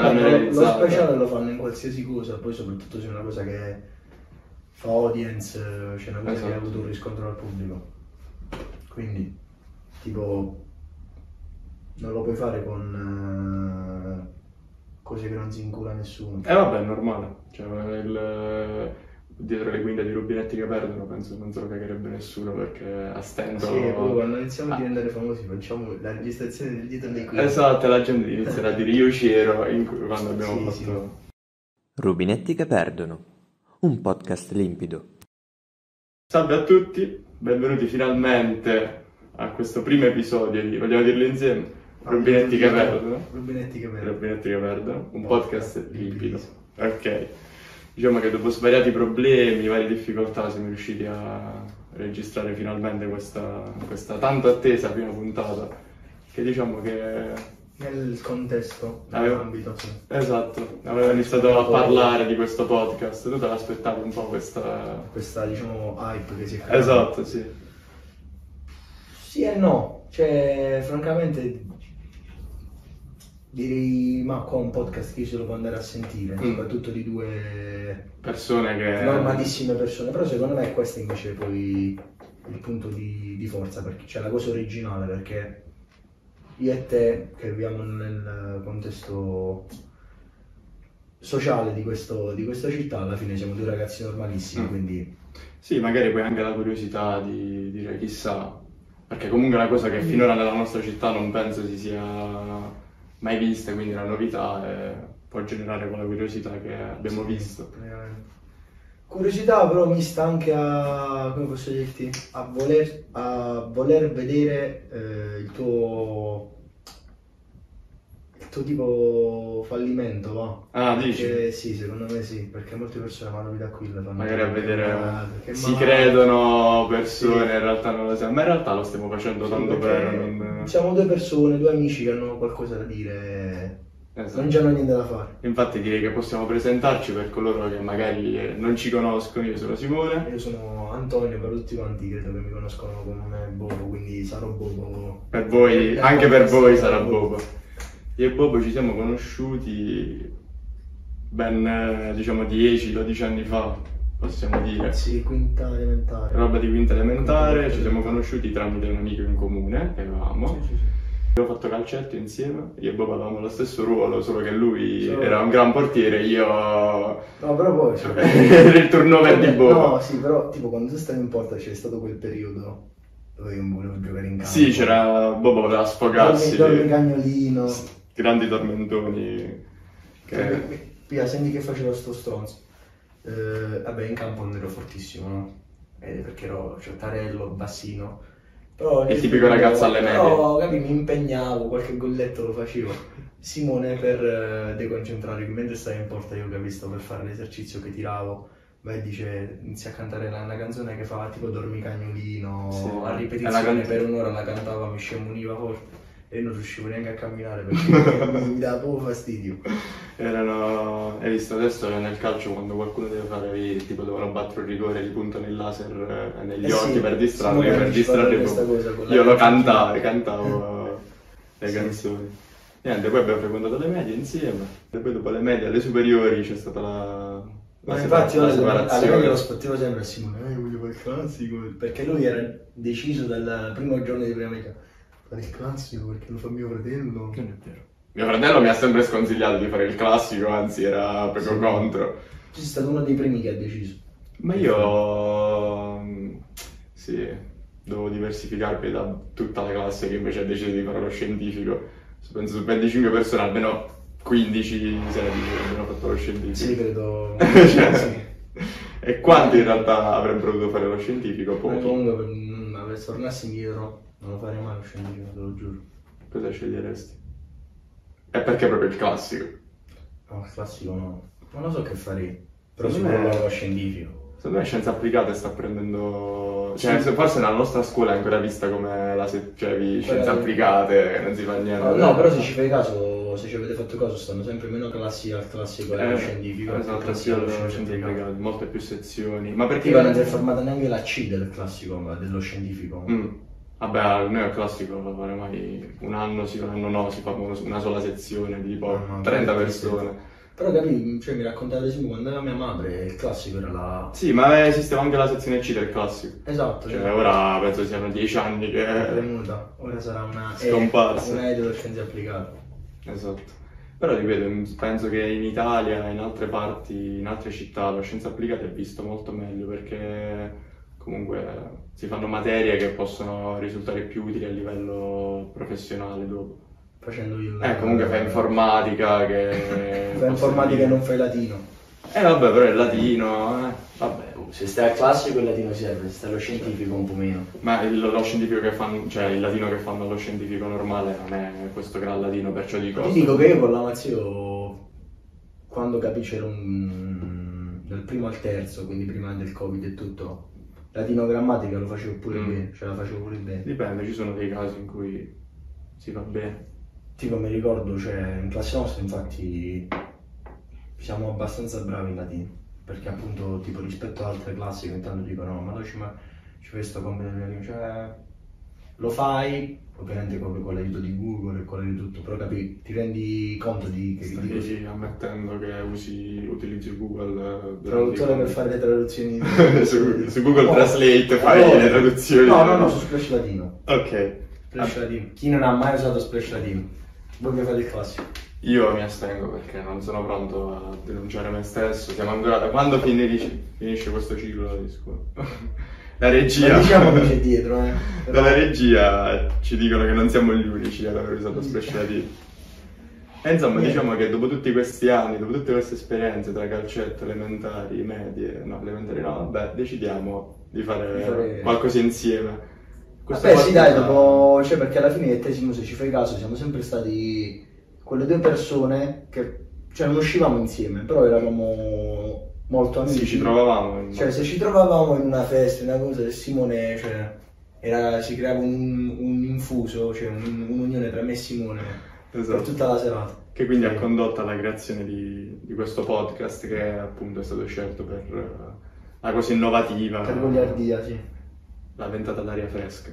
non è lo, speciale lo fanno in qualsiasi cosa, poi soprattutto se è una cosa che fa audience, c'è una cosa che Esatto. ha avuto un riscontro dal pubblico. Quindi, tipo, non lo puoi fare con eh, cose che non si incula nessuno. Eh vabbè, è normale. Cioè, il, dietro le quinte di rubinetti che perdono penso non se lo cagherebbe nessuno perché a stento... Sì, poi quando iniziamo Ah. a diventare famosi facciamo la registrazione del dito dei quinti. Esatto, la gente inizierà a dire io c'ero in cui- quando abbiamo Sì, fatto... Rubinetti che perdono. Un podcast limpido. Salve a tutti, benvenuti finalmente a questo primo episodio di, vogliamo dirlo insieme, Rubinetti che perdono. Rubinetti che perdono. Rubinetti che perdono, un Podcast podcast limpido. limpido. Ok, diciamo che dopo svariati problemi, varie difficoltà siamo riusciti a registrare finalmente questa, questa tanto attesa prima puntata, che diciamo che... Nel contesto, Avevo- nell'ambito, sì. Esatto, avevo iniziato a parlare di questo podcast, tu te l'aspettavi un po' questa... Questa, diciamo, hype che si è creata. Esatto, sì. Sì e no, cioè, francamente, direi, ma qua un podcast chi se lo può andare a sentire, Mm. soprattutto di due Persone che... normalissime persone, però secondo me questo invece è poi il punto di, di forza, perché c'è la cosa originale, perché io e te che viviamo nel contesto sociale di, questo- di questa città, alla fine siamo due ragazzi normalissimi, Mm. quindi Sì, magari poi anche la curiosità di dire chissà, perché comunque è una cosa che finora nella nostra città non penso si sia mai vista, quindi la novità e può generare quella curiosità che abbiamo Sì, visto. veramente. Curiosità però mista anche a, come posso dirti, a voler, a voler vedere eh, il tuo tuo tipo fallimento, va. Ah, dici? Perché, sì, secondo me sì, perché molte persone vanno lì da qui le fanno Magari a vedere che si male. credono persone, Sì. in realtà non lo siamo, ma in realtà lo stiamo facendo Sì, tanto perché per non... Siamo due persone, due amici che hanno qualcosa da dire, Esatto. non hanno niente da fare. Infatti direi che possiamo presentarci per coloro che magari eh, non ci conoscono, io sono Simone. Io sono Antonio, per tutti quanti credo che mi conoscono come Bobo, quindi sarò Bobo. Per voi, anche per voi sarà Bobo. Io e Bobo ci siamo conosciuti ben eh, diciamo 10-12 anni fa, possiamo dire. Sì, quinta elementare. Roba di quinta elementare, Quinta ci siamo conosciuti tramite un amico in comune che avevamo. Sì, sì, sì. Abbiamo fatto calcetto insieme, io e Bobo avevamo lo stesso ruolo, solo che lui Solo- era un gran portiere, io No, però poi... era il turnover di Bobo. No, sì, però tipo quando tu stavi in porta c'è stato quel periodo dove io volevo giocare in campo. Sì, c'era Bobo voleva sfogarsi. Dormi, dormi cagnolino. Grandi tormentoni. Che... Che... Pia, senti che faceva sto stronzo. Eh, vabbè, in campo non ero fortissimo, no? Eh, perché ero ciottarello, bassino. Però Il tipico ragazzo alle medie. Però, capi, mi impegnavo, qualche golletto lo facevo. Simone per eh, deconcentrare, mentre stavo in porta io capisco per fare l'esercizio che tiravo. Va e dice, inizia a cantare la- una canzone che fa tipo Dormi cagnolino, Sì. a ripetizione can- per un'ora la cantava, mi scemuniva forte. E non riuscivo neanche a camminare perché mi dava proprio fastidio. Erano. Hai visto adesso nel calcio quando qualcuno deve fare i- tipo devono battere un rigore, gli puntano il laser eh, negli Eh occhi sì, per distrarli, Simone per distrarre cosa Io lo cantavo, cantavo le Sì. canzoni. Niente, poi abbiamo frequentato le medie insieme. E poi dopo le medie, alle superiori c'è stata la. Ma infatti io alle medie lo spottevo sempre a Simone, eh, voglio fare il classico, perché lui era deciso dal primo giorno di prima metà. Fare il classico perché lo fa mio fratello. Non è vero. Mio fratello mi ha sempre sconsigliato di fare il classico, anzi era proprio Sì. contro. Tu sei stato uno dei primi che ha deciso. Ma io mm, sì, devo diversificarmi da tutta la classe che invece ha deciso di fare lo scientifico. Penso su 25 persone, almeno 15, 16 abbiano fatto lo scientifico. Sì, credo. Cioè, sì. E quanti in realtà avrebbero dovuto fare lo scientifico? Ma Pochi. comunque, se tornassi indietro, non lo farei mai lo scientifico, te lo giuro. Cosa sceglieresti? E perché proprio il classico? No, il classico no. Non lo so che farei. Però Secondo me- lo scientifico. Secondo me scienze applicate sta prendendo... Cioè, Sì. se- forse nella nostra scuola è ancora vista come la se... cioè, scienze Quella- applicate, non si fa niente. No, no, però se ci fai caso, se ci avete fatto caso, stanno sempre meno classi al classico e allo Eh, scientifico. che Esatto, classi allo allo applicate, molte più sezioni. Ma perché... Perché non è formata neanche la C del classico, ma dello scientifico. Mm. Vabbè, al- noi al classico oramai un anno sì, un anno no, si fa una sola sezione di tipo Ah, no, 30 che persone. Però capì, cioè mi raccontava ad esempio quando era mia madre, il classico era la... Sì, ma esisteva anche la sezione C del classico. Esatto, Cioè, cioè, ora penso siano 10 anni è che... venuta, ora sarà una... è Scomparsa. Una edito scienze applicate. Esatto. Però ripeto, penso che in Italia in altre parti, in altre città, la scienza applicata è visto molto meglio perché comunque si fanno materie che possono risultare più utili a livello professionale dopo. Facendo il... Eh, comunque fai informatica che... Fai informatica e non fai latino. Eh vabbè, però il latino, eh, vabbè. Se stai al classico il latino serve, se stai allo scientifico un po' meno. Ma il, lo scientifico che fanno, cioè il latino che fanno allo scientifico normale non è questo gran latino, perciò dico... Ti dico che io con la Mazio, quando capì c'era un... dal primo al terzo, quindi prima del covid e tutto, latino grammatica lo facevo pure Mm. bene, ce la facevo pure bene. Dipende, ci sono dei casi in cui si va bene. Tipo mi ricordo, cioè in classe nostra infatti siamo abbastanza bravi in latino, perché appunto tipo rispetto ad altre classi che intanto dicono ma noi ci, ma, ci fai sto compito di latino, cioè lo fai, ovviamente con, con l'aiuto di Google e con l'aiuto di tutto, però capi, ti rendi conto di che di cosa- Stai ammettendo che usi, utilizzi Google eh, traduttore per fare le traduzioni su, su Google No. Translate fai Allora, le traduzioni. No, no, no, su Splash Latino. Ok. Splash Latino. Chi non ha mai usato Splash Latino? Voi mi fate il classico. Io mi astengo perché non sono pronto a denunciare me stesso. Siamo ancora da quando finisce, finisce questo ciclo di scuola? La regia. Ma diciamo che c'è dietro, eh. Però- Dalla regia ci dicono che non siamo gli unici ad aver usato Splash Latino. E insomma, Niente. diciamo che dopo tutti questi anni, dopo tutte queste esperienze tra calcetto, elementari, medie, no, elementari no, vabbè, decidiamo di fare, Di fare- qualcosa insieme. Questa Vabbè, sì, dai, dopo. Cioè, perché alla fine, Tesimo, se ci fai caso, siamo sempre stati quelle due persone che. Cioè, non uscivamo insieme, però eravamo molto amici. Sì, ci trovavamo. in- Cioè, se ci trovavamo in una festa, in una cosa, e Simone, cioè, era- si creava un, un infuso, cioè un- un'unione tra me e Simone per Esatto. tutta la serata. Che quindi ha condotto alla creazione di, di questo podcast che appunto è stato scelto per eh, la cosa innovativa, Per goliardia, sì. la ventata d'aria fresca.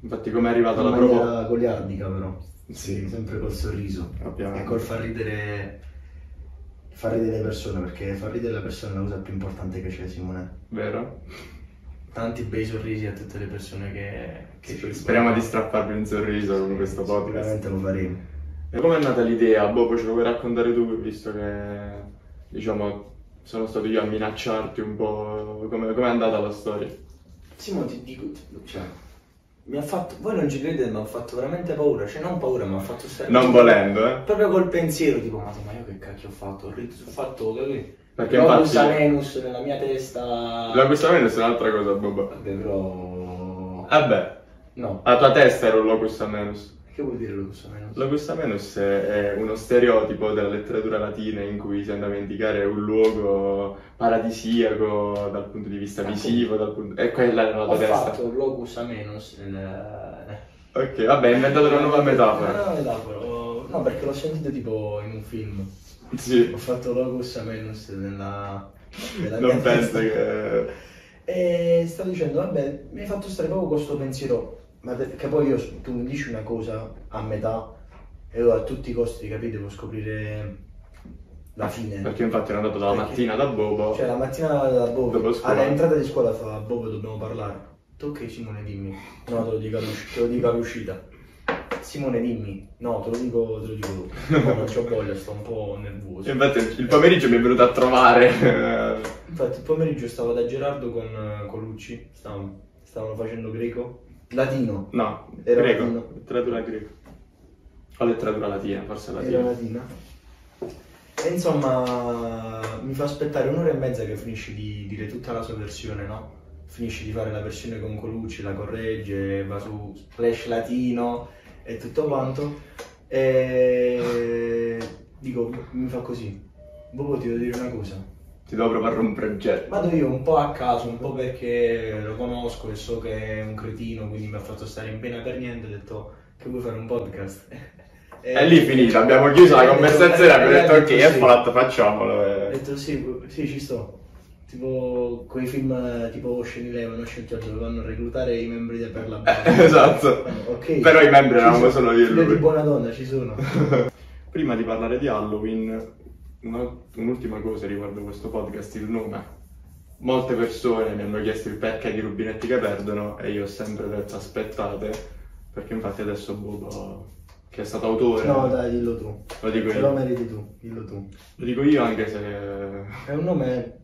Infatti come è arrivata la proposta... goliardica, però. Sì. sempre col sorriso. Ovviamente. E col far ridere. Far ridere le persone, perché far ridere le persone è la cosa più importante che c'è, Simone. Vero? Tanti bei sorrisi a tutte le persone che. che ci Speriamo di strapparvi un sorriso con questo podcast. Sicuramente lo faremo. E come è nata l'idea? Boh, poi ce lo vuoi raccontare tu, visto che diciamo sono stato io a minacciarti un po'. Come è andata la storia? Simone, ti dico, cioè, mi ha fatto, voi non ci credete, ma ha fatto veramente paura, cioè non paura, ma ha fatto stare... Non volendo, eh? Proprio col pensiero, tipo, ma, ma io che cacchio ho fatto? Ho fatto, così. Perché Locus infatti- Anenus nella mia testa... La questa è un'altra cosa, Boba. Vabbè, però... Vabbè, No, la tua testa era un locus amenus. Che vuol dire Locus Anenus? Locus amenus è uno stereotipo della letteratura latina in cui si andava a indicare un luogo paradisiaco dal punto di vista Appunto. visivo, dal punto... e quella era la Ho tua testa. fatto Locus Amenus nel... Ok, vabbè, hai inventato una nuova metafora. Una nuova metafora. ho- No, perché l'ho sentito tipo in un film. Sì, Ho fatto Locus Amenus nella... nella non penso testa. che... E stavo dicendo, vabbè, mi hai fatto stare proprio con questo pensiero, ma che poi io, tu mi dici una cosa a metà e io a tutti i costi, capito, devo scoprire la fine. Perché infatti ero andato dalla Perché- mattina da Bobo. Cioè la mattina da Bobo, all'entrata di scuola fa Bobo dobbiamo parlare. Tu ok Simone dimmi. No, te lo dico. Te lo dico all'uscita. Simone dimmi. No, te lo dico, te lo dico dopo. No, non c'ho voglia, sto un po' nervoso. Infatti il pomeriggio mi è venuto a trovare. Infatti il pomeriggio stavo da Gerardo con, con Lucci, stavano, stavano facendo greco, latino, No, Era greco, latino. letteratura greca. O letteratura latina, forse era latina. latina. E insomma mi fa aspettare un'ora e mezza che finisci di dire tutta la sua versione, no? Finisci di fare la versione con Colucci, la corregge, va su splash latino e tutto quanto. E dico, mi fa così. Bobo ti devo dire una cosa. Ti devo proporre un progetto. Vado io un po' a caso, un po' perché lo conosco e so che è un cretino, quindi mi ha fatto stare in pena per niente, ho detto che vuoi fare un podcast. È lì finita, abbiamo chiuso la conversazione, abbiamo detto ok, sì. è fatto, facciamolo. Ho eh. detto sì, sì, ci sto. Tipo quei film eh, tipo Ocean Eleven, Ocean 8 dove vanno a reclutare i membri del per la esatto. Ok. Però i membri eravamo sono. solo io e lui. di buona donna ci sono. Prima di parlare di Halloween, un'ultima cosa riguardo questo podcast, il nome. Molte persone mi hanno chiesto il perché di rubinetti che perdono e io ho sempre detto aspettate, perché infatti adesso Bobo, che è stato autore, No, dai, dillo tu. lo dico Se lo io, meriti tu, dillo tu. lo dico io anche se È un nome.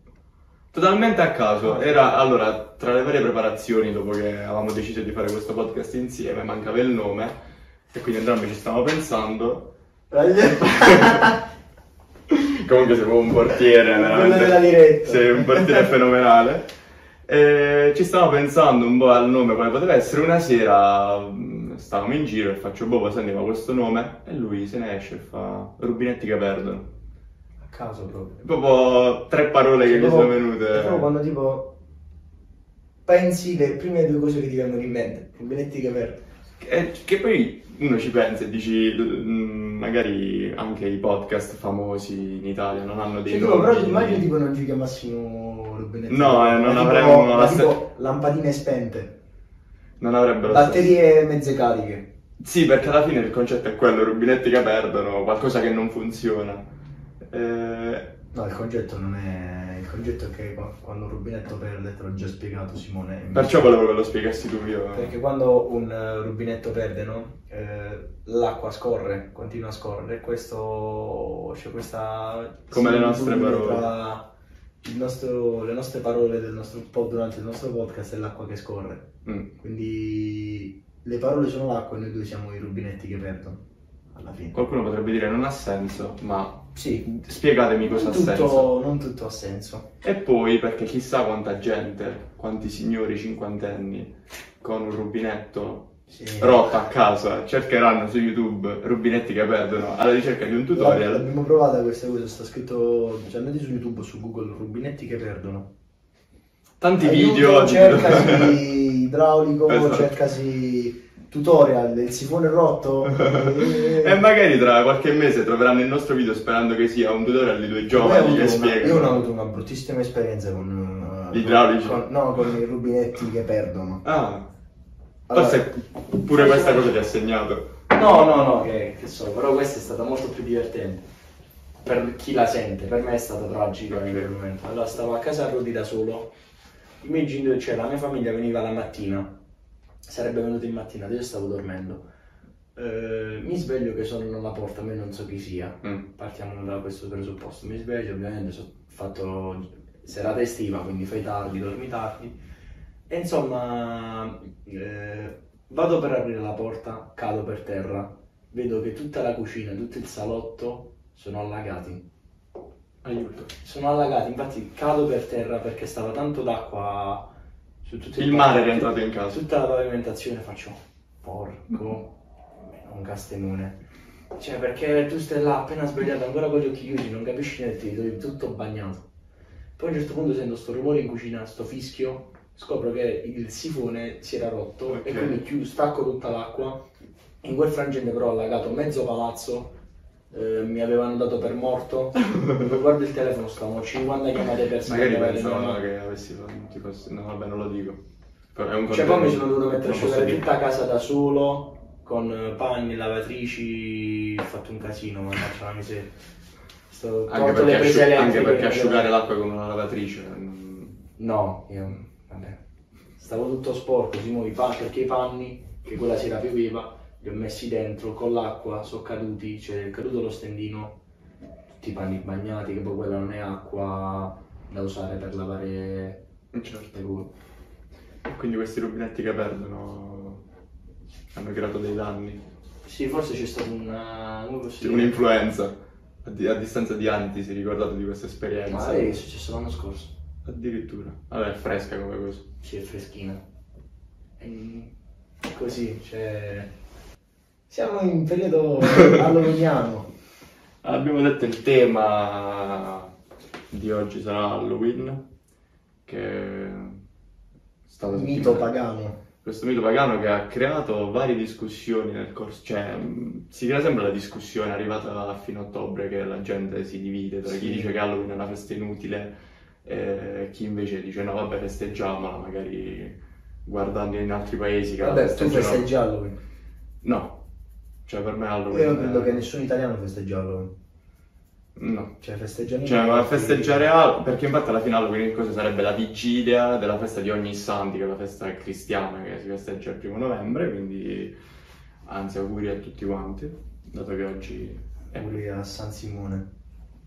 Totalmente a caso, era allora tra le varie preparazioni dopo che avevamo deciso di fare questo podcast insieme, mancava il nome e quindi entrambi ci stavamo pensando. Comunque sei proprio un portiere, veramente. Sei un portiere fenomenale. E ci stavamo pensando un po' al nome quale poteva essere. Una sera mh, stavamo in giro e faccio Bobo, senti ma questo nome? E lui se ne esce e fa rubinetti che perdono. A caso proprio. Proprio tre parole che gli sono venute. È proprio quando tipo pensi le prime due cose che ti vengono in mente, rubinetti che perdono. Che, che poi uno ci pensa e dici, mm, magari anche i podcast famosi inItalia non hanno dei Cioè, tipo, nomi. però immagini tipo non ci chiamassimo rubinetti. No, eh, non avremmo tipo, la sta- tipo lampadine spente, Non avrebbero batterie mezze cariche. Sì, perché alla fine il concetto è quello, rubinetti che perdono, qualcosa che non funziona. Eh, No, il concetto non è. Il concetto è che qua- quando un rubinetto perde, te l'ho già spiegato Simone. perciò volevo che lo spiegassi tu io. Perché quando un eh, rubinetto perde, no? Eh, l'acqua scorre, continua a scorrere, questo c'è questa Come le nostre parole. tra il nostro- le nostre parole del nostro po' durante il nostro podcast e l'acqua che scorre. Mm. Quindi le parole sono l'acqua e noi due siamo i rubinetti che perdono alla fine. Qualcuno potrebbe dire non ha senso, ma Sì, spiegatemi cosa non ha senso. tutto, non tutto ha senso. E poi perché chissà quanta gente, quanti signori cinquantenni con un rubinetto Sì. rotto a casa cercheranno su YouTube rubinetti che perdono alla ricerca di un tutorial. L'abbiamo provata questa cosa, sta scritto, cioè andate su YouTube, su Google, rubinetti che perdono. Tanti Aiuto, video. cercasi idraulico, Esatto. cercasi tutorial, il sifone rotto. E magari tra qualche mese troveranno il nostro video sperando che sia un tutorial di due giovani che spiegano. Io ho avuto una bruttissima esperienza con... eh, Gli idraulici? con- no, con i rubinetti che perdono. Ah, Allora- forse pure questa cosa ti ha segnato. No, no, no, che, che so, però questa è stata molto più divertente. Per chi la sente, per me è stata tragica in quel momento. Allora stavo a casa a Rodi da solo, i miei genitori, cioè la mia famiglia veniva la mattina, sarebbe venuta in mattina, io stavo dormendo. Eh, mi sveglio che sono alla porta, a me non so chi sia. Mm. Partiamo da questo presupposto. Mi sveglio, ovviamente, ho fatto serata estiva, quindi fai tardi, dormi tardi. E insomma, eh, vado per aprire la porta, cado per terra, vedo che tutta la cucina, tutto il salotto sono allagati. Aiuto. Sono allagati, infatti cado per terra perché stava tanto d'acqua tutto Il mare è rientrato in casa. Tutta la pavimentazione faccio, porco, un castemone. Cioè, perché tu stai là appena svegliato, ancora con gli occhi chiusi, non capisci niente, ti trovi tutto bagnato. Poi a un certo punto sento sto rumore in cucina, sto fischio, scopro che il sifone si era rotto Ok. e quindi chiudo, stacco tutta l'acqua. In quel frangente però ho allagato mezzo palazzo, eh, mi avevano dato per morto. Guardo il telefono stavano 50 chiamate per Magari pensavano no? che avessi fatto ti fosse- No, vabbè, non lo dico. Però è un Cioè poi mi sono dovuto mettere a asciugare dire. tutta casa da solo, con eh, panni, lavatrici, ho fatto un casino, mannaggia la miseria. Sto Anche perché, prese asciu- anche perché non asciugare l'acqua con una lavatrice. mm, No, io, vabbè, stavo tutto sporco, si muove i panni, perché i panni, che quella sera pioveva, li ho messi dentro con l'acqua, sono caduti, cioè è caduto lo stendino, tutti i panni bagnati, che poi quella non è acqua da usare per lavare Certo. le cure. E quindi questi rubinetti che perdono hanno creato dei danni. Sì, forse c'è stata una... Un'influenza. A, di- a distanza di anni ti sei ricordato di questa esperienza? Ma è successo l'anno scorso. Addirittura. Vabbè, è fresca come cosa. Sì, è freschina. E così, cioè... Siamo in periodo halloweeniano. Abbiamo detto il tema di oggi sarà Halloween, che è stato Mito pagano. questo mito pagano che ha creato varie discussioni nel corso, cioè si crea sempre la discussione arrivata a fine ottobre che la gente si divide tra chi Sì. dice che Halloween è una festa inutile e chi invece dice no vabbè festeggiamola magari guardando in altri paesi che Vabbè, tu festeggi Halloween. No, cioè per me Halloween Io credo è- che nessun italiano festeggia Halloween. No. Cioè Cioè, ma festeggiare Hall- perché infatti alla fine Halloween cosa sarebbe la vigilia della festa di ogni santi, che è la festa cristiana che si festeggia il primo novembre, quindi anzi auguri a tutti quanti, dato che oggi è Auguri a San Simone.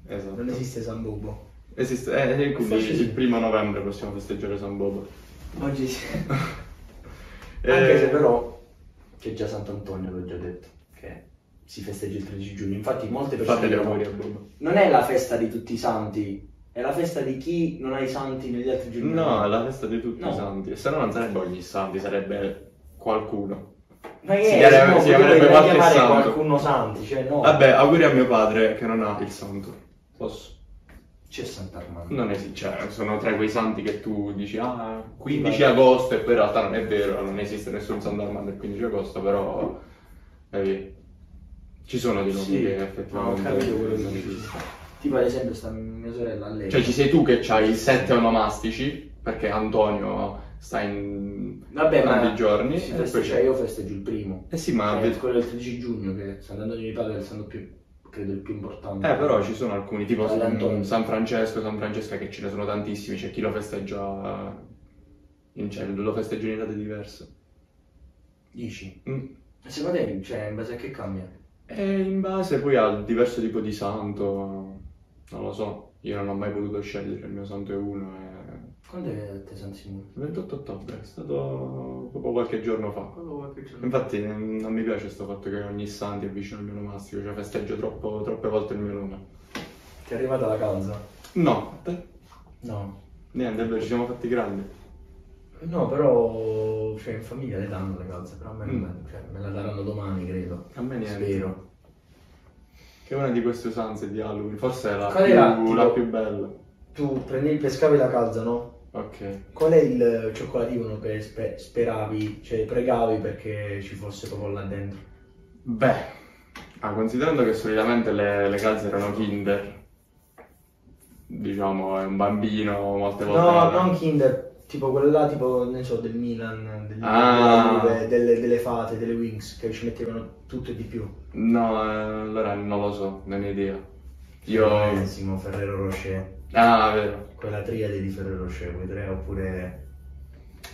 esatto. Non esiste San Bobo. Esiste, eh, e quindi sì. il primo novembre possiamo festeggiare San Bobo. Oggi sì. Eh, Anche se però c'è già Sant'Antonio, l'ho già detto, che si festeggia il 13 giugno. Infatti molte persone Fate gli auguri non è la festa di tutti i santi, è la festa di chi non ha i santi negli altri giorni. No, è la festa di tutti No. i santi, se no non sarebbe ogni santi, sarebbe qualcuno. Ma che Si è? chiamerebbe- No, si perché chiamerebbe qualche chiamare santo. qualcuno santi, cioè no. Vabbè, auguri a mio padre che non ha il santo. Posso? C'è Sant'Armando. Non esiste, cioè, sono tra quei santi che tu dici, ah, 15 agosto, e poi in realtà non è vero, non esiste nessun Santo Armando il 15 agosto, però, vedi, ci sono di nomi Sì, che effettivamente esistono. Tipo ad esempio sta mia sorella lei. Cioè, ci sei tu che hai sette onomastici, perché Antonio sta in Vabbè, tanti giorni, e poi festeggia, c'è- io festeggio il primo. Eh sì, ma... Cioè, quello del 13 giugno che Sant'Antonio di Padova è il santo più, credo il più importante. Eh, però ci sono alcuni, tipo San. San Francesco, San Francesca, che ce ne sono tantissimi, c'è chi lo festeggia in cioè, lo festeggia in date diverse. Dici? Mm. E Secondo te, cioè, in base a che cambia? E in base poi al diverso tipo di santo, non lo so, io non ho mai potuto scegliere, il mio santo è uno, è Quando è a te San Simone? il 28 ottobre, è stato proprio qualche giorno fa. Qualche giorno. Infatti mm, non mi piace questo fatto che ogni santo è vicino al mio nomastico, cioè festeggio troppo, troppe volte il mio nome. Ti è arrivata la calza? No, a te? No. Niente, è vero, ci siamo fatti grandi. No, però, cioè, in famiglia le danno le calze, però a me Mm. cioè, me la daranno domani, credo. A me niente. Spero. Che è una di queste usanze di Halloween, forse è la, Qual più, era, tipo- la più bella. Tu prendi, pescavi la calza, no? Ok. Qual è il cioccolatino che spe- speravi, cioè pregavi perché ci fosse proprio là dentro? Beh, ah, considerando che solitamente le, le calze erano Kinder, diciamo, è un bambino molte volte... No, non Kinder, tipo quelle là, tipo, ne so, del Milan, del, Ah. della Juve, delle, delle fate, delle Wings, che ci mettevano tutto e di più. No, eh, allora non lo so, non ho idea. Io... Bellissimo, Ferrero Rocher. Ah, vero, Quella triade di Ferrero Rocher, quei tre, oppure...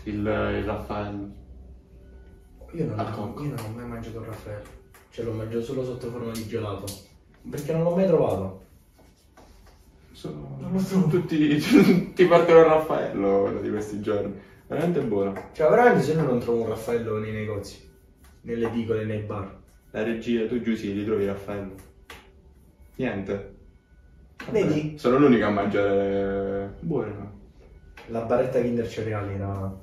il, il Raffaello. Io non, ho, io non ho mai mangiato il Raffaello. Cioè l'ho mangiato solo sotto forma di gelato. Perché non l'ho mai trovato. Sono, Non lo so. tutti, ti porterò il Raffaello uno di questi giorni. Veramente buono. Cioè veramente se no non trovo un Raffaello nei negozi, nelle edicole, nei bar. La regia, tu giù sì, ritrovi Raffaello. Niente. Vabbè, Vedi? Sono l'unico a mangiare buone. no? La barretta Kinder Cereali era,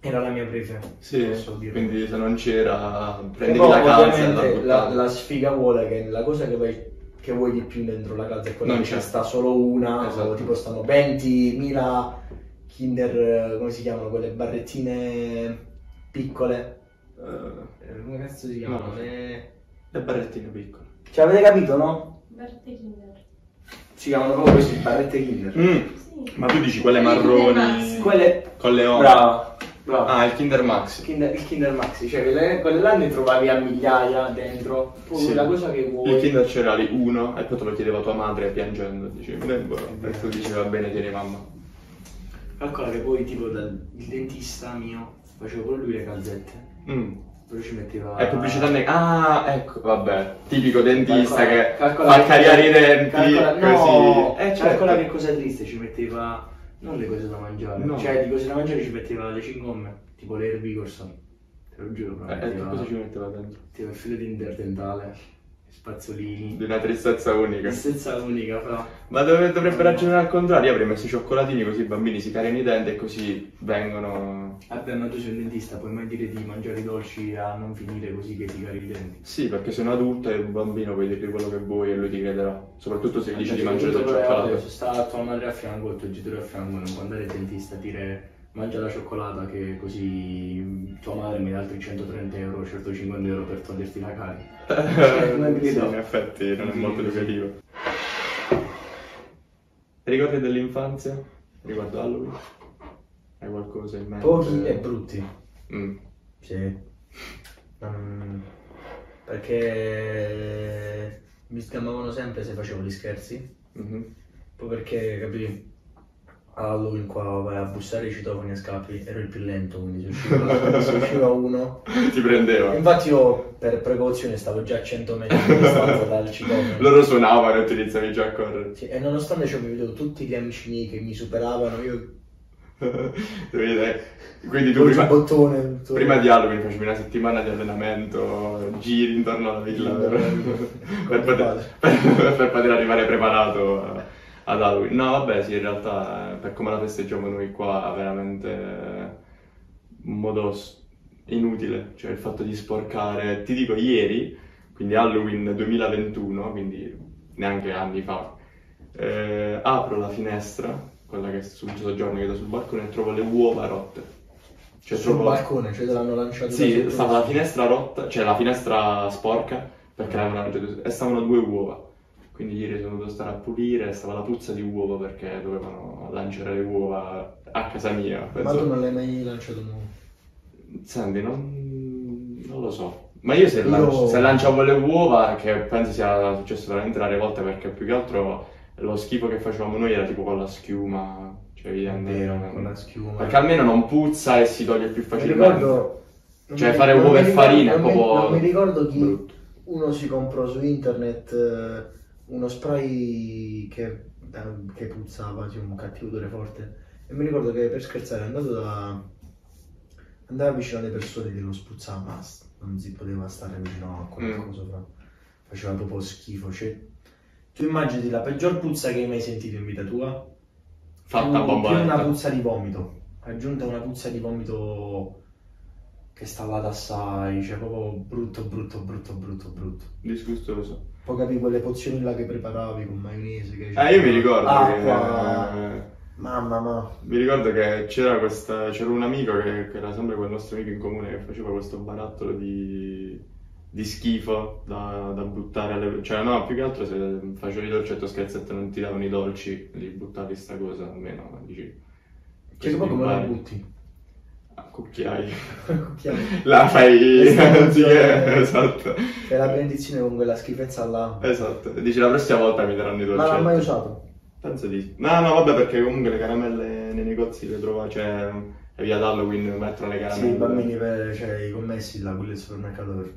era la mia preferita. Sì, posso dire. quindi se non c'era, prendevi poi, la calza e la ovviamente la, sfiga vuole che la cosa che vuoi, che vuoi di più dentro la calza è quella Non che c'è. sta solo una, Esatto. o tipo stanno 20.000 Kinder, eh, come si chiamano, quelle barrettine piccole. Eh, Come cazzo si chiamano? No. Le... le barrettine piccole. Cioè avete capito no? Verde Kinder. Si chiamano proprio così, barrette Kinder. Mm, Sì. ma tu dici quelle marroni. Quelle... con le onde? Brava, brava. Ah, il Kinder Maxi. Kinder- il Kinder Maxi, cioè quelle, quelle là ne trovavi a migliaia dentro. Poi Sì. la cosa che vuoi. Il Kinder Cereali uno e poi te lo chiedeva tua madre piangendo. Dicevi. È E tu dicevi, va bene, tieni mamma. Calcola che poi tipo dal il dentista mio facevo con lui le calzette. Mm. Però ci metteva. È pubblicità neg- Ah, ecco, vabbè. Tipico dentista Calcola- che calcola fa che- cariare i denti calcola- così. No, Eh, certo. calcola che cosa triste ci metteva. Non le cose da mangiare. No. Cioè di cose da mangiare ci metteva le cingomme. Tipo le Herbigorson. Te lo giuro, però Eh, e cosa ci metteva dentro? metteva il filo di interdentale, spazzolini. Di una tristezza unica. Tristezza unica, però. Ma dov- dovrebbe ragionare al contrario, io avrei messo i cioccolatini così i bambini si cariano i denti e così vengono... Vabbè, ma tu sei un dentista, puoi mai dire di mangiare i dolci a non finire così che ti cari i denti? Sì, perché sei un adulto e un bambino puoi dirgli quello che vuoi e lui ti crederà. Soprattutto se gli dici di mangiare del cioccolato. Se sta tua madre a fianco, il tuo genitore a fianco, non può andare al dentista a dire mangia la cioccolata che così tua madre mi dà altri 130 euro, 150 euro per toglierti la carie. non sì, in effetti non è molto sì. educativo. Ricordi dell'infanzia? riguardo Halloween? Hai qualcosa in mente? Pochi e brutti. Mm. Sì. Mm, perché mi sgamavano sempre se facevo gli scherzi. Mhm. Poi perché, capì? A Halloween qua vai a bussare i citofoni e scappi, ero il più lento, quindi se usciva, se usciva uno. Ti prendeva. Infatti io per precauzione stavo già a 100 metri di distanza dal citofono. Loro suonavano e tu iniziavi già a correre. Sì, e nonostante ciò mi vedevo tutti gli amici miei che mi superavano, io Quindi tu prima, bottone. prima di Halloween facevi una settimana di allenamento, giri intorno alla villa per, per poter, per- per poter arrivare preparato a- ad Halloween. No, vabbè, sì, in realtà eh, per come la festeggiamo noi qua, veramente eh, un modo inutile, cioè il fatto di sporcare. Ti dico, ieri, quindi Halloween 2021, quindi neanche anni fa, eh, apro la finestra, quella che è sul soggiorno che da sul balcone, e trovo le uova rotte. Cioè, sul trovo- balcone, cioè te l'hanno lanciato sì, sotto. stava la finestra rotta, cioè la finestra sporca, perché l'avevano lanciata e stavano due uova. Quindi ieri sono dovuto stare a pulire, stava la puzza di uovo perché dovevano lanciare le uova a casa mia. Ma penso- tu non l'hai mai lanciato nuovo? Senti, non, non lo so. Ma io se, Io- lanci- se lanciavo le uova, che penso sia successo veramente rare volte, perché più che altro lo schifo che facevamo noi era tipo con la schiuma, cioè evidente. Vero, con la schiuma. Perché almeno non puzza e si toglie più facilmente. ricordo... Cioè, fare uova e farina è proprio Non mi ricordo chi... brutto. Uno si comprò su internet eh, uno spray che, eh, che puzzava, sì, un cattivo odore forte. E mi ricordo che per scherzare è andato da... Andava vicino alle persone e glielo spuzzava, ma non si poteva stare vicino a quella Mm. cosa, fra. Faceva proprio schifo. Cioè, tu immagini la peggior puzza che hai mai sentito in vita tua? Fatta a più, una puzza di vomito. Aggiunta una puzza di vomito che sta là assai, cioè proprio brutto, brutto, brutto, brutto, brutto. Disgustoso. Poi capi quelle pozioni là che preparavi con maionese. Che Eh, io mi ricordo Acqua. che... Mamma ma. Mi ricordo che c'era questa, c'era un amico che, che era sempre quel nostro amico in comune che faceva questo barattolo di, di schifo da, da buttare alle... Cioè no, più che altro se facevi dolcetto scherzetto e non ti davano i dolci, li buttavi sta cosa, almeno dici... Cioè, poi come la butti? A cucchiai. Chiaro. La fai... Questa anziché... Esatto. Fai la benedizione con quella schifezza là. Esatto. Dici la prossima volta mi daranno i Ma dolcetti. l'ha mai usato? Penso di sì. No, no, vabbè, perché comunque le caramelle nei negozi le trova, cioè, è via d'Halloween mettono le Sì, caramelle. i bambini, per, cioè i commessi là, quelli del supermercato per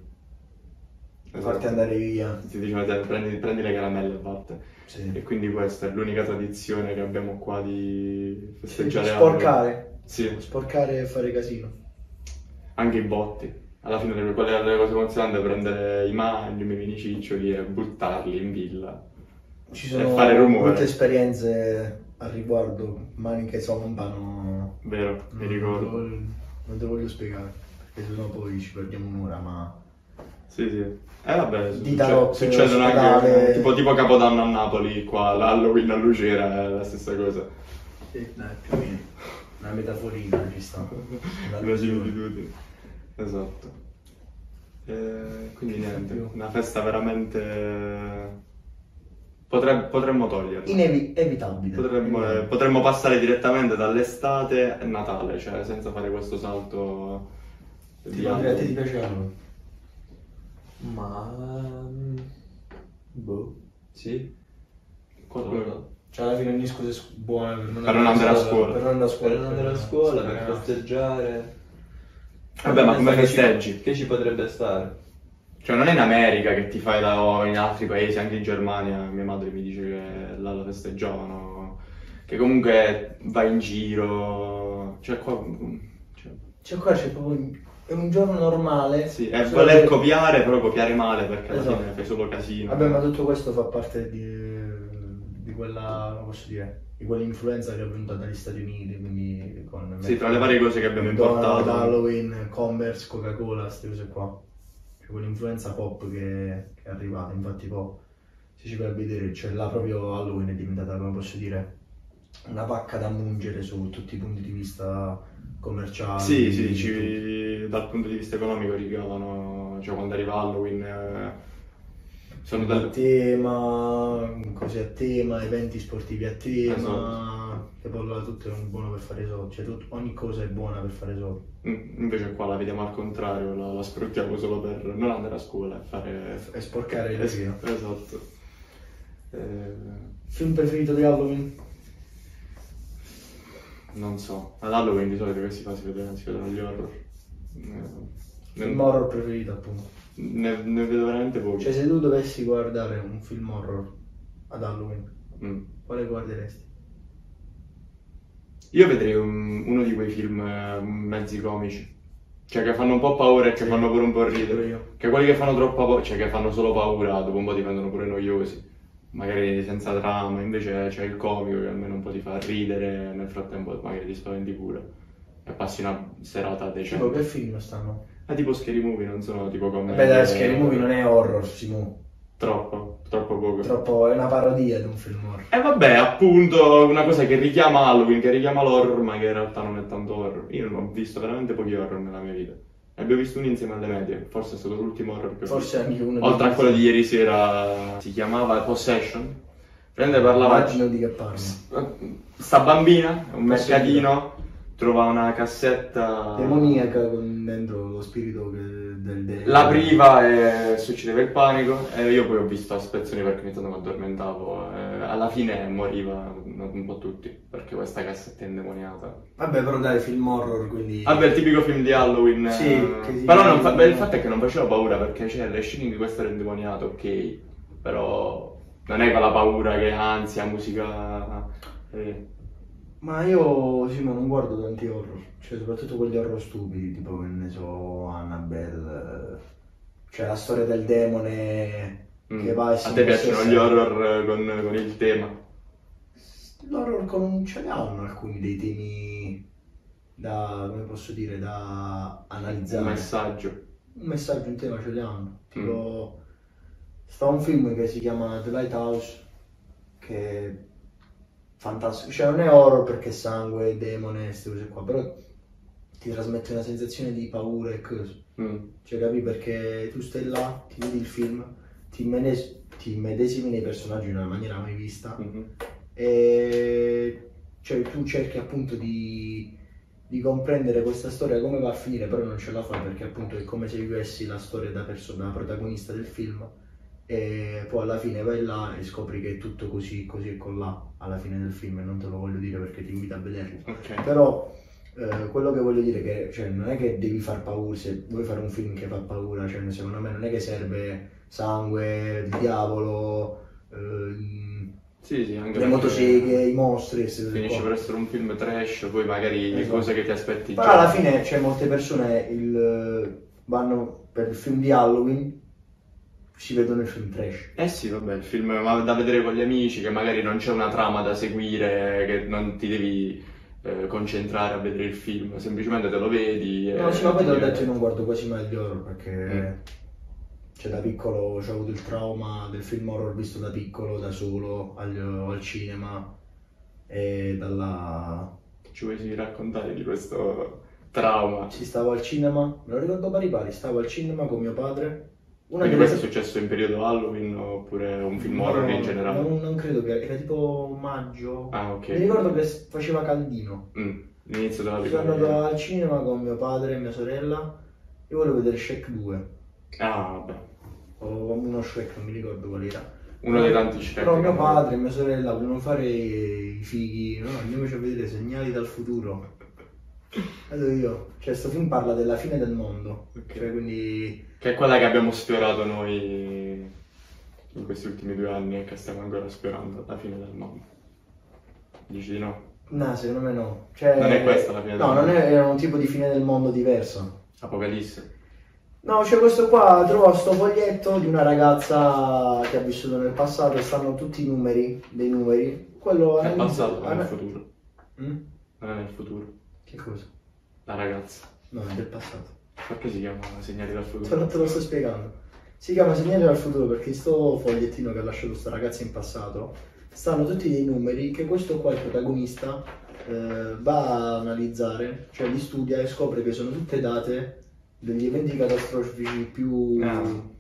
Esatto. farti andare via. Ti dicevano, prendi, prendi le caramelle e vatte. Sì. E quindi questa è l'unica tradizione che abbiamo qua di festeggiare Sporcare. Sì, Sporcare e fare casino. anche i botti. Alla fine le, quelle le cose emozionanti è prendere i magni, i miei ciccioli e buttarli in villa. Ci E sono fare rumore. molte esperienze al riguardo, mani che zombano. Vero, mi Non te ricordo. voglio- Non te voglio spiegare, perché sennò poi ci perdiamo un'ora, ma... Sì, sì. Eh vabbè, succe- succedono anche tipo, tipo Capodanno a Napoli, qua l'Halloween a Lucera è la stessa cosa. Sì, dai, più o meno. Una metaforina ci sta. Una similitudine. Esatto. E quindi niente, Più. una festa veramente... Potre- potremmo toglierla. Inevitabile. Potremmo, eh, potremmo passare direttamente dall'estate a Natale, cioè senza fare questo salto Ti di a te ti Halloween. piacevano? Ma... mm, Boh, sì. Qualcuno- Cioè alla fine ogni scusa è buona per non, Per non andare a scuola. Per non andare a Per scuola. non andare a scuola, per festeggiare. Vabbè, ma come Che ci- festeggi? Che ci potrebbe stare? Cioè non è in America che ti fai da o in altri paesi, anche in Germania, mia madre mi dice che là lo festeggiavano, che comunque vai in giro, cioè qua... cioè, Cioè qua c'è proprio... È un giorno normale. sì, è solo voler che- copiare, però copiare male, perché alla Esatto. fine fai solo casino. Vabbè, ma tutto questo fa parte di, di quella, come posso dire, di quell'influenza che è venuta dagli Stati Uniti, quindi con... Sì, tra le varie cose che abbiamo importato. Halloween, Converse, Coca-Cola, queste cose qua. C'è quell'influenza pop che, che è arrivata, infatti poi se ci vai a vedere, cioè là proprio Halloween è diventata, come posso dire, una pacca da mungere su tutti i punti di vista commerciali. Sì, sì, ci- dal punto di vista economico ricavano, cioè quando arriva Halloween eh, sono a delle... tema, cose a tema, eventi sportivi a tema, Esatto. tipo là tutto è buono per fare soldi, cioè tut- ogni cosa è buona per fare soldi. Invece qua la vediamo al contrario, la, la sfruttiamo solo per non andare a scuola e fare... E sporcare il Es- giro. Esatto. Eh, Film preferito di Halloween? non so, ad Halloween di solito che si fa? Si vedono, gli horror. Eh, Film ne, horror preferito appunto. Ne, ne vedo veramente pochi. Cioè se tu dovessi guardare un film horror ad Halloween, Mm. quale guarderesti? Io vedrei un- uno di quei film eh, mezzi comici. Cioè che fanno un po' paura e che Sì. fanno pure un po' ridere. Che quelli che fanno troppa paura, cioè che fanno solo paura, dopo un po' diventano pure noiosi. Magari senza trama, invece c'è il comico che almeno un po' ti fa ridere, nel frattempo magari ti spaventi pure. E passi una serata Tipo decente. che film stanno? Ah, tipo Scary Movie, non sono tipo come... Vabbè dai, Scary Movie non è horror, Simu. Troppo, troppo poco. Troppo, è una parodia di un film horror. E vabbè, appunto, una cosa che richiama Halloween, che richiama l'horror, ma che in realtà non è tanto horror. Io non ho visto veramente pochi horror nella mia vita. Ne abbiamo visto uno insieme alle medie, forse è stato l'ultimo horror che ho Forse visto. anche uno Oltre a quello di ieri sera, si chiamava Possession. Prende parlava... Immagino di che parli. Sta bambina, un mercatino, trova una cassetta... Demoniaca con dentro lo spirito del demone. L'apriva e succedeva il panico e io poi ho visto a spezzoni perché ogni tanto mi addormentavo e alla fine moriva un po' tutti perché questa cassetta è indemoniata. Vabbè però dai, film horror, quindi... Vabbè, il tipico film di Halloween. Sì, eh, che si- Però non fa- beh, il fatto è che non faceva paura perché c'è le scene di questo era indemoniato, ok, però non è quella paura che ansia, musica... eh, Ma io, sì, ma non guardo tanti horror, cioè soprattutto quelli horror stupidi, tipo che ne so, Annabelle, cioè la storia del demone mm. che va e A si te piacciono gli horror eh, con, con il tema? L'horror con ce ne hanno alcuni dei temi da, come posso dire, da Un analizzare. messaggio. Un messaggio, un tema ce li hanno. Tipo, sta un film che si chiama The Lighthouse, che fantastico. Cioè non è horror perché sangue, demone, queste cose qua, però ti trasmette una sensazione di paura e cose. Mm. Cioè capi perché tu stai là, ti vedi il film, ti, menes- ti medesimi nei personaggi in una maniera mai vista Mhm. e cioè tu cerchi appunto di, di comprendere questa storia come va a finire, però non ce la fai perché appunto è come se vivessi la storia da, perso- da protagonista del film e poi alla fine vai là e scopri che è tutto così, così e con là alla fine del film e non te lo voglio dire perché ti invito a vederlo. Ok. Però eh, quello che voglio dire è che cioè, non è che devi far paura, se vuoi fare un film che fa paura, cioè, secondo me non è che serve sangue, il diavolo, ehm, Sì, sì, anche le motoseghe, i mostri, Finisce per essere un film trash, poi magari le Esatto. cose che ti aspetti Però alla fine cioè, molte persone il- vanno per il film di Halloween, si vedono il film trash. Eh sì, vabbè, il film da vedere con gli amici, che magari non c'è una trama da seguire, che non ti devi eh, concentrare a vedere il film, semplicemente te lo vedi. No, sì, ma poi diverti. detto, io non guardo quasi mai gli horror perché Mm. cioè, da piccolo ho avuto il trauma del film horror visto da piccolo, da solo, al, al cinema e dalla... Ci vuoi raccontare di questo trauma? Ci stavo al cinema, me lo ricordo pari pari, stavo al cinema con mio padre. Una Quindi questo è successo in periodo Halloween oppure un film No, horror in generale? Non, non credo che era tipo maggio. Ah, ok. Mi ricordo che faceva caldino. Mm, L'inizio della Sono andato al cinema con mio padre e mia sorella. Io volevo vedere Shrek 2. Ah, vabbè. O uno Shrek, non mi ricordo qual era. Uno dei tanti Shrek Però mio padre e mia sorella volevano fare i fighi. No, andiamoci a vedere segnali dal futuro. Allora io, cioè, sto film parla della fine del mondo. Ok. Cioè, quindi. Che è quella che abbiamo sfiorato noi in questi ultimi due anni e che stiamo ancora sfiorando alla fine del mondo. Dici di no? No, secondo me no. Cioè, Non è questa la fine del No, non mondo. è, era un tipo di fine del mondo diverso. Apocalisse. No, c'è questo qua, trovo sto foglietto di una ragazza che ha vissuto nel passato e stanno tutti i numeri, dei numeri. Quello È analizza- passato, è nel futuro. Mm? Non è nel futuro. Che cosa? La ragazza. No, è del passato. Perché si chiama Segnali dal Te lo, futuro? te lo sto spiegando. Si chiama Segnale dal futuro perché sto fogliettino che ha lasciato sta ragazza in passato stanno tutti dei numeri che questo qua, il protagonista, eh, va a analizzare, cioè li studia e scopre che sono tutte date degli eventi catastrofici più... Ah.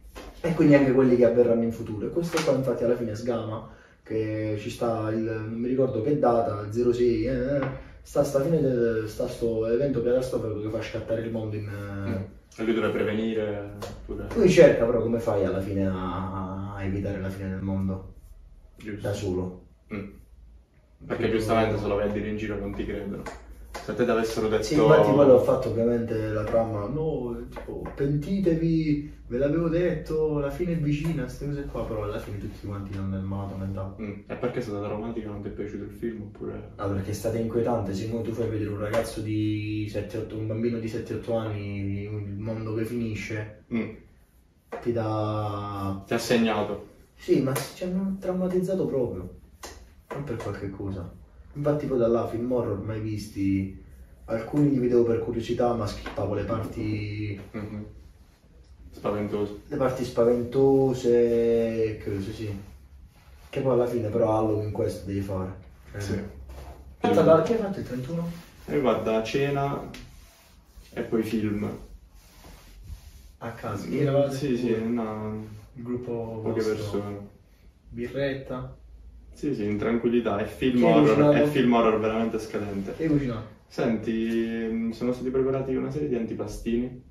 e quindi anche quelli che avverranno in futuro. E questo qua infatti alla fine sgama che ci sta il, non mi ricordo che data, 06, eh, eh, sta sta fine del, sta sto evento catastrofico che fa scattare il mondo in... Mm. E lui deve prevenire pure. Lui cerca però come fai alla fine a, a evitare la fine del mondo Giusto. da solo. Mm. Perché giustamente se lo dire in giro non ti credono. Se te avessero detto... Sì, infatti poi l'ho fatto ovviamente la trama, no, tipo, pentitevi, ve l'avevo detto, la fine è vicina, queste cose qua, però alla fine tutti quanti hanno il malato mentale. Mm. E perché è stata romantica? Non ti è piaciuto il film oppure... No, perché è stata inquietante, se tu fai vedere un ragazzo di 7-8, un bambino di 7-8 anni, il mondo che finisce, Mm. ti dà... Ti ha segnato. Sì, ma ci hanno traumatizzato proprio, non per qualche cosa. Infatti poi da là, film horror mai visti, alcuni li vedevo per curiosità, ma skippavo le parti... Mhm. Spaventoso. le parti spaventose, che cose sì. Che poi alla fine però Halloween questo devi fare. Cioè, Sì. Aspetta, da- chi hai fatto il 31? E guarda, cena e poi film. A casa. Sì, sì, no, Il gruppo poche vostro. persone. Birretta. Sì, sì, in tranquillità. È film horror, è film horror veramente scadente. Hai cucinato? Senti, mh, sono stati preparati una serie di antipastini,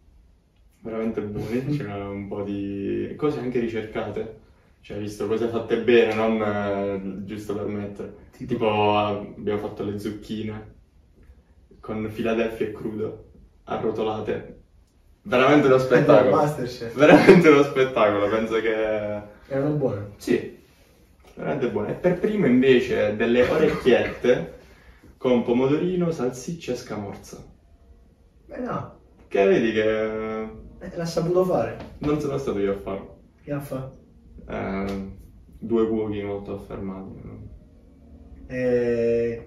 veramente buoni, c'era un po' di cose anche ricercate, cioè visto cose fatte bene, non eh, giusto per mettere. Tipo? Tipo, abbiamo fatto le zucchine con Philadelphia e crudo, arrotolate. Veramente uno spettacolo. Veramente uno spettacolo, penso che... Erano buone. Sì, veramente buono. E per primo invece delle orecchiette con pomodorino, salsiccia e scamorza. Beh no, Che vedi che eh, l'ha saputo fare. non sono stato io a farlo. Che ha fatto? Eh, due cuochi molto affermati. no? Eh...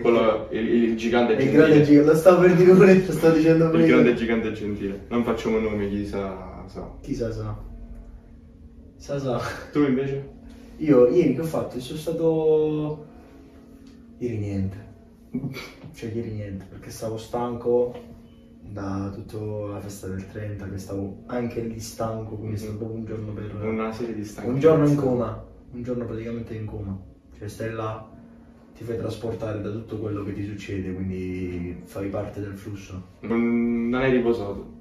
Quello, il, il gigante il gentile. grande gigante, lo stavo per dire pure, lo stavo dicendo il prima. grande gigante gentile. Non facciamo nomi, chi sa, sa. Chissà sa. Sa sa. Tu invece? Io ieri che ho fatto? Sono stato... Ieri niente. Cioè ieri niente, perché stavo stanco da tutta la festa del 30, che stavo anche lì stanco, quindi è stato proprio un giorno per... Una serie di stanchi. Un giorno in coma, un giorno praticamente in coma. Cioè stai là, ti fai trasportare da tutto quello che ti succede, quindi fai parte del flusso. Non, non hai riposato.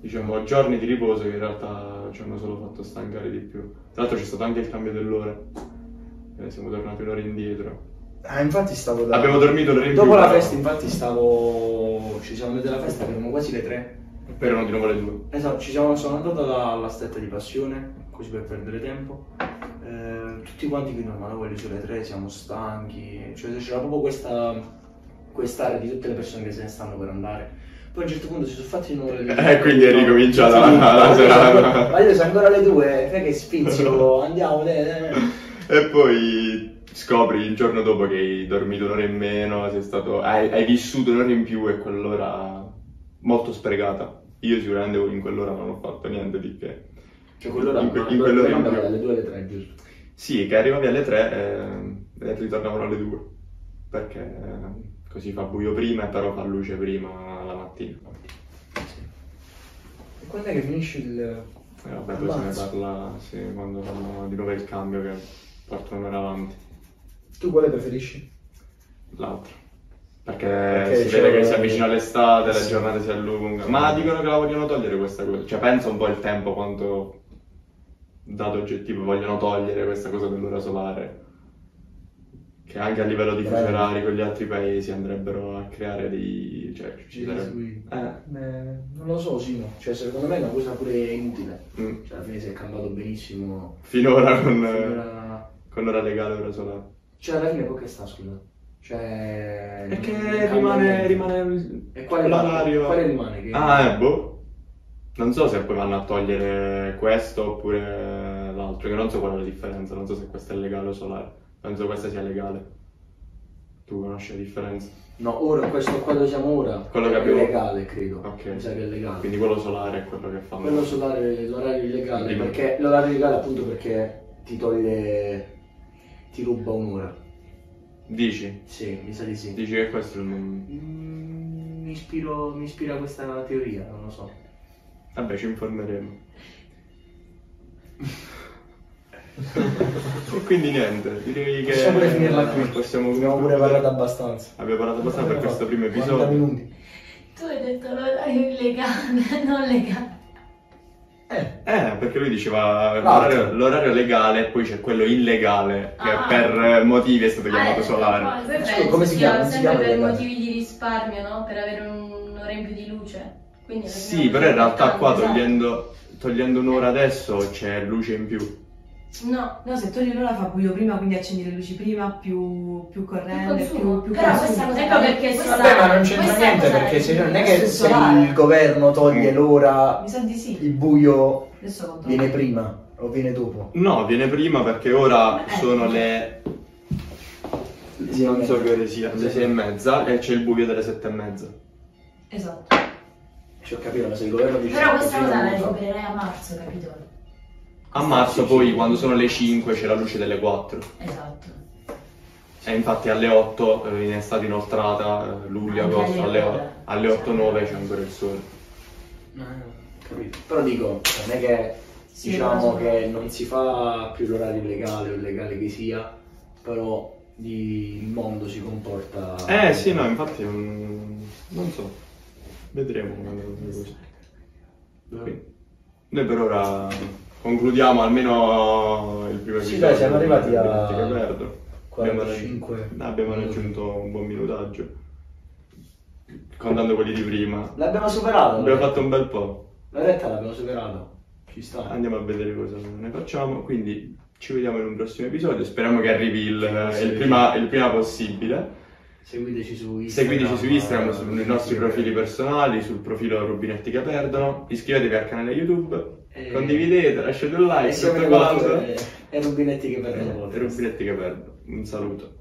Diciamo, giorni di riposo che in realtà ci hanno solo fatto stancare di più. Tra l'altro c'è stato anche il cambio dell'ora. Eh, siamo tornati un'ora indietro. Ah, infatti stavo da... Abbiamo dormito un'ora in più. Dopo la però- festa infatti stavo... Ci siamo andati alla festa erano quasi le tre. Erano di nuovo le due. Esatto, ci siamo, sono andato alla, stretta di passione, così per perdere tempo. Eh, tutti quanti qui normale, quelli sulle tre, siamo stanchi, cioè c'era proprio questa quest'area di tutte le persone che se ne stanno per andare. Poi a un certo punto si sono fatti le due. Eh, quindi è ricominciata Sì, la- la io serata. Ma io sono ancora alle due, fai che spizio, andiamo, dai, dai. E poi scopri il giorno dopo che hai dormito un'ora in meno, sei stato, hai, hai vissuto un'ora in più e quell'ora molto sprecata. Io sicuramente in quell'ora non ho fatto niente di che. Cioè quell'ora In que- ma- in quell'ora in più. dalle due alle tre, giusto? Sì, che arrivavi alle 3 e ritornavano alle 2. Perché eh, così fa buio prima e però fa luce prima la mattina. E quando è che finisce il... E vabbè, poi se ne parla sì, quando fanno di nuovo il cambio che portano un'ora avanti. Tu quale preferisci? L'altro. Perché, Perché si vede che si avvicina l'estate, le Sì. giornate si allungano. Ma dicono che la vogliono togliere questa cosa. Cioè, pensa un po' il tempo quanto dato oggettivo vogliono togliere questa cosa dell'ora solare. Che anche a livello di Bravo. orari con gli altri paesi andrebbero a creare dei. cioè ci sarebbe. Eh. Beh, non lo so, Simo. Cioè, secondo me è una cosa pure inutile. mm. Cioè, alla fine si è cambiato benissimo. Finora con, Finora- con ora legale ora solare. Cioè, alla fine poi che sta, scusa? Cioè... E cambia rimane, rimane E quale, l'orario. quale rimane? Che... Ah, eh, boh. Non so se poi vanno a togliere questo oppure l'altro, che non so qual è la differenza, non so se questo è legale o solare. Penso questa sia legale. Tu conosci la differenza? No, ora, questo qua dove siamo ora Quello che è abbiamo- legale, credo. Ok. Mi sa che è legale. Quindi quello solare è quello che fanno. Quello solare, l'orario illegale, Prima. perché l'orario illegale appunto perché ti toglie... ti ruba un'ora. Dici? Sì, mi sa di sì. Dici che questo è il... Mm, mi, ispiro, mi ispira questa teoria, non lo so. Vabbè, ci informeremo. e quindi niente, direi che Possiamo finirla qui. Possiamo Abbiamo pure parlato abbastanza. Abbiamo parlato abbastanza per questo primo 40 episodio. minuti. Tu hai detto l'orario illegale, non legale. Eh, Eh, perché lui diceva l'orario, l'orario legale e poi c'è quello illegale che Ah. per motivi è stato Ah, chiamato eh, solare. poi penso come si chiama? Si Sempre chiama per motivi di risparmio, no? Per avere un'ora in più di luce. Quindi Sì, però in realtà qua togliendo, togliendo un'ora adesso c'è luce in più. No, No, se togli l'ora fa buio prima, quindi accendi le luci prima, più, più corrente, più, consumo. più Però consumo. questa cosa- ecco perché Questa- solare- Vabbè, ma non c'entra Questa niente perché se, è- non è che è se solare. il governo toglie l'ora, Mi sa di sì. il buio viene prima o viene dopo. No, viene prima perché ora Eh, sono le... non so che ore sia, le sei e mezza e c'è il buio delle sette e mezza. Esatto. Ci ho capito, ma se il governo dice Però questa cosa la recupererai a marzo, capito? A marzo poi quando sono le 5 c'è la luce delle 4 Esatto. e infatti alle 8 eh, in estate inoltrata, eh, luglio, Anche agosto, alle alle, ore. alle 8-9 c'è ancora il sole. Eh, capito. Però dico, non è che Sì, diciamo no. che non si fa più l'orario legale o illegale che sia, però di- il mondo si comporta... Eh sì, no, infatti mm, non so, vedremo come. Quindi, Noi per ora concludiamo almeno il primo Sì, episodio. dai, siamo arrivati a Biglietti che perdo. Abbiamo, 45 abbiamo raggiunto un buon minutaggio. Contando quelli di prima. L'abbiamo superato. Abbiamo la- fatto un bel po'. La retta l'abbiamo superato. Ci sta. Andiamo a vedere cosa ne facciamo. Quindi ci vediamo in un prossimo episodio. Speriamo che arrivi il, Sì, il sì. prima, il prima possibile. Seguiteci su Instagram. Seguiteci su Instagram, eh, sui nostri profili personali, sul profilo Rubinetti che perdono. Iscrivetevi al canale YouTube. E- Condividete, lasciate un like. E arrivati quanto. e- e Rubinetti che perdono. E Rubinetti che perdono. Un saluto.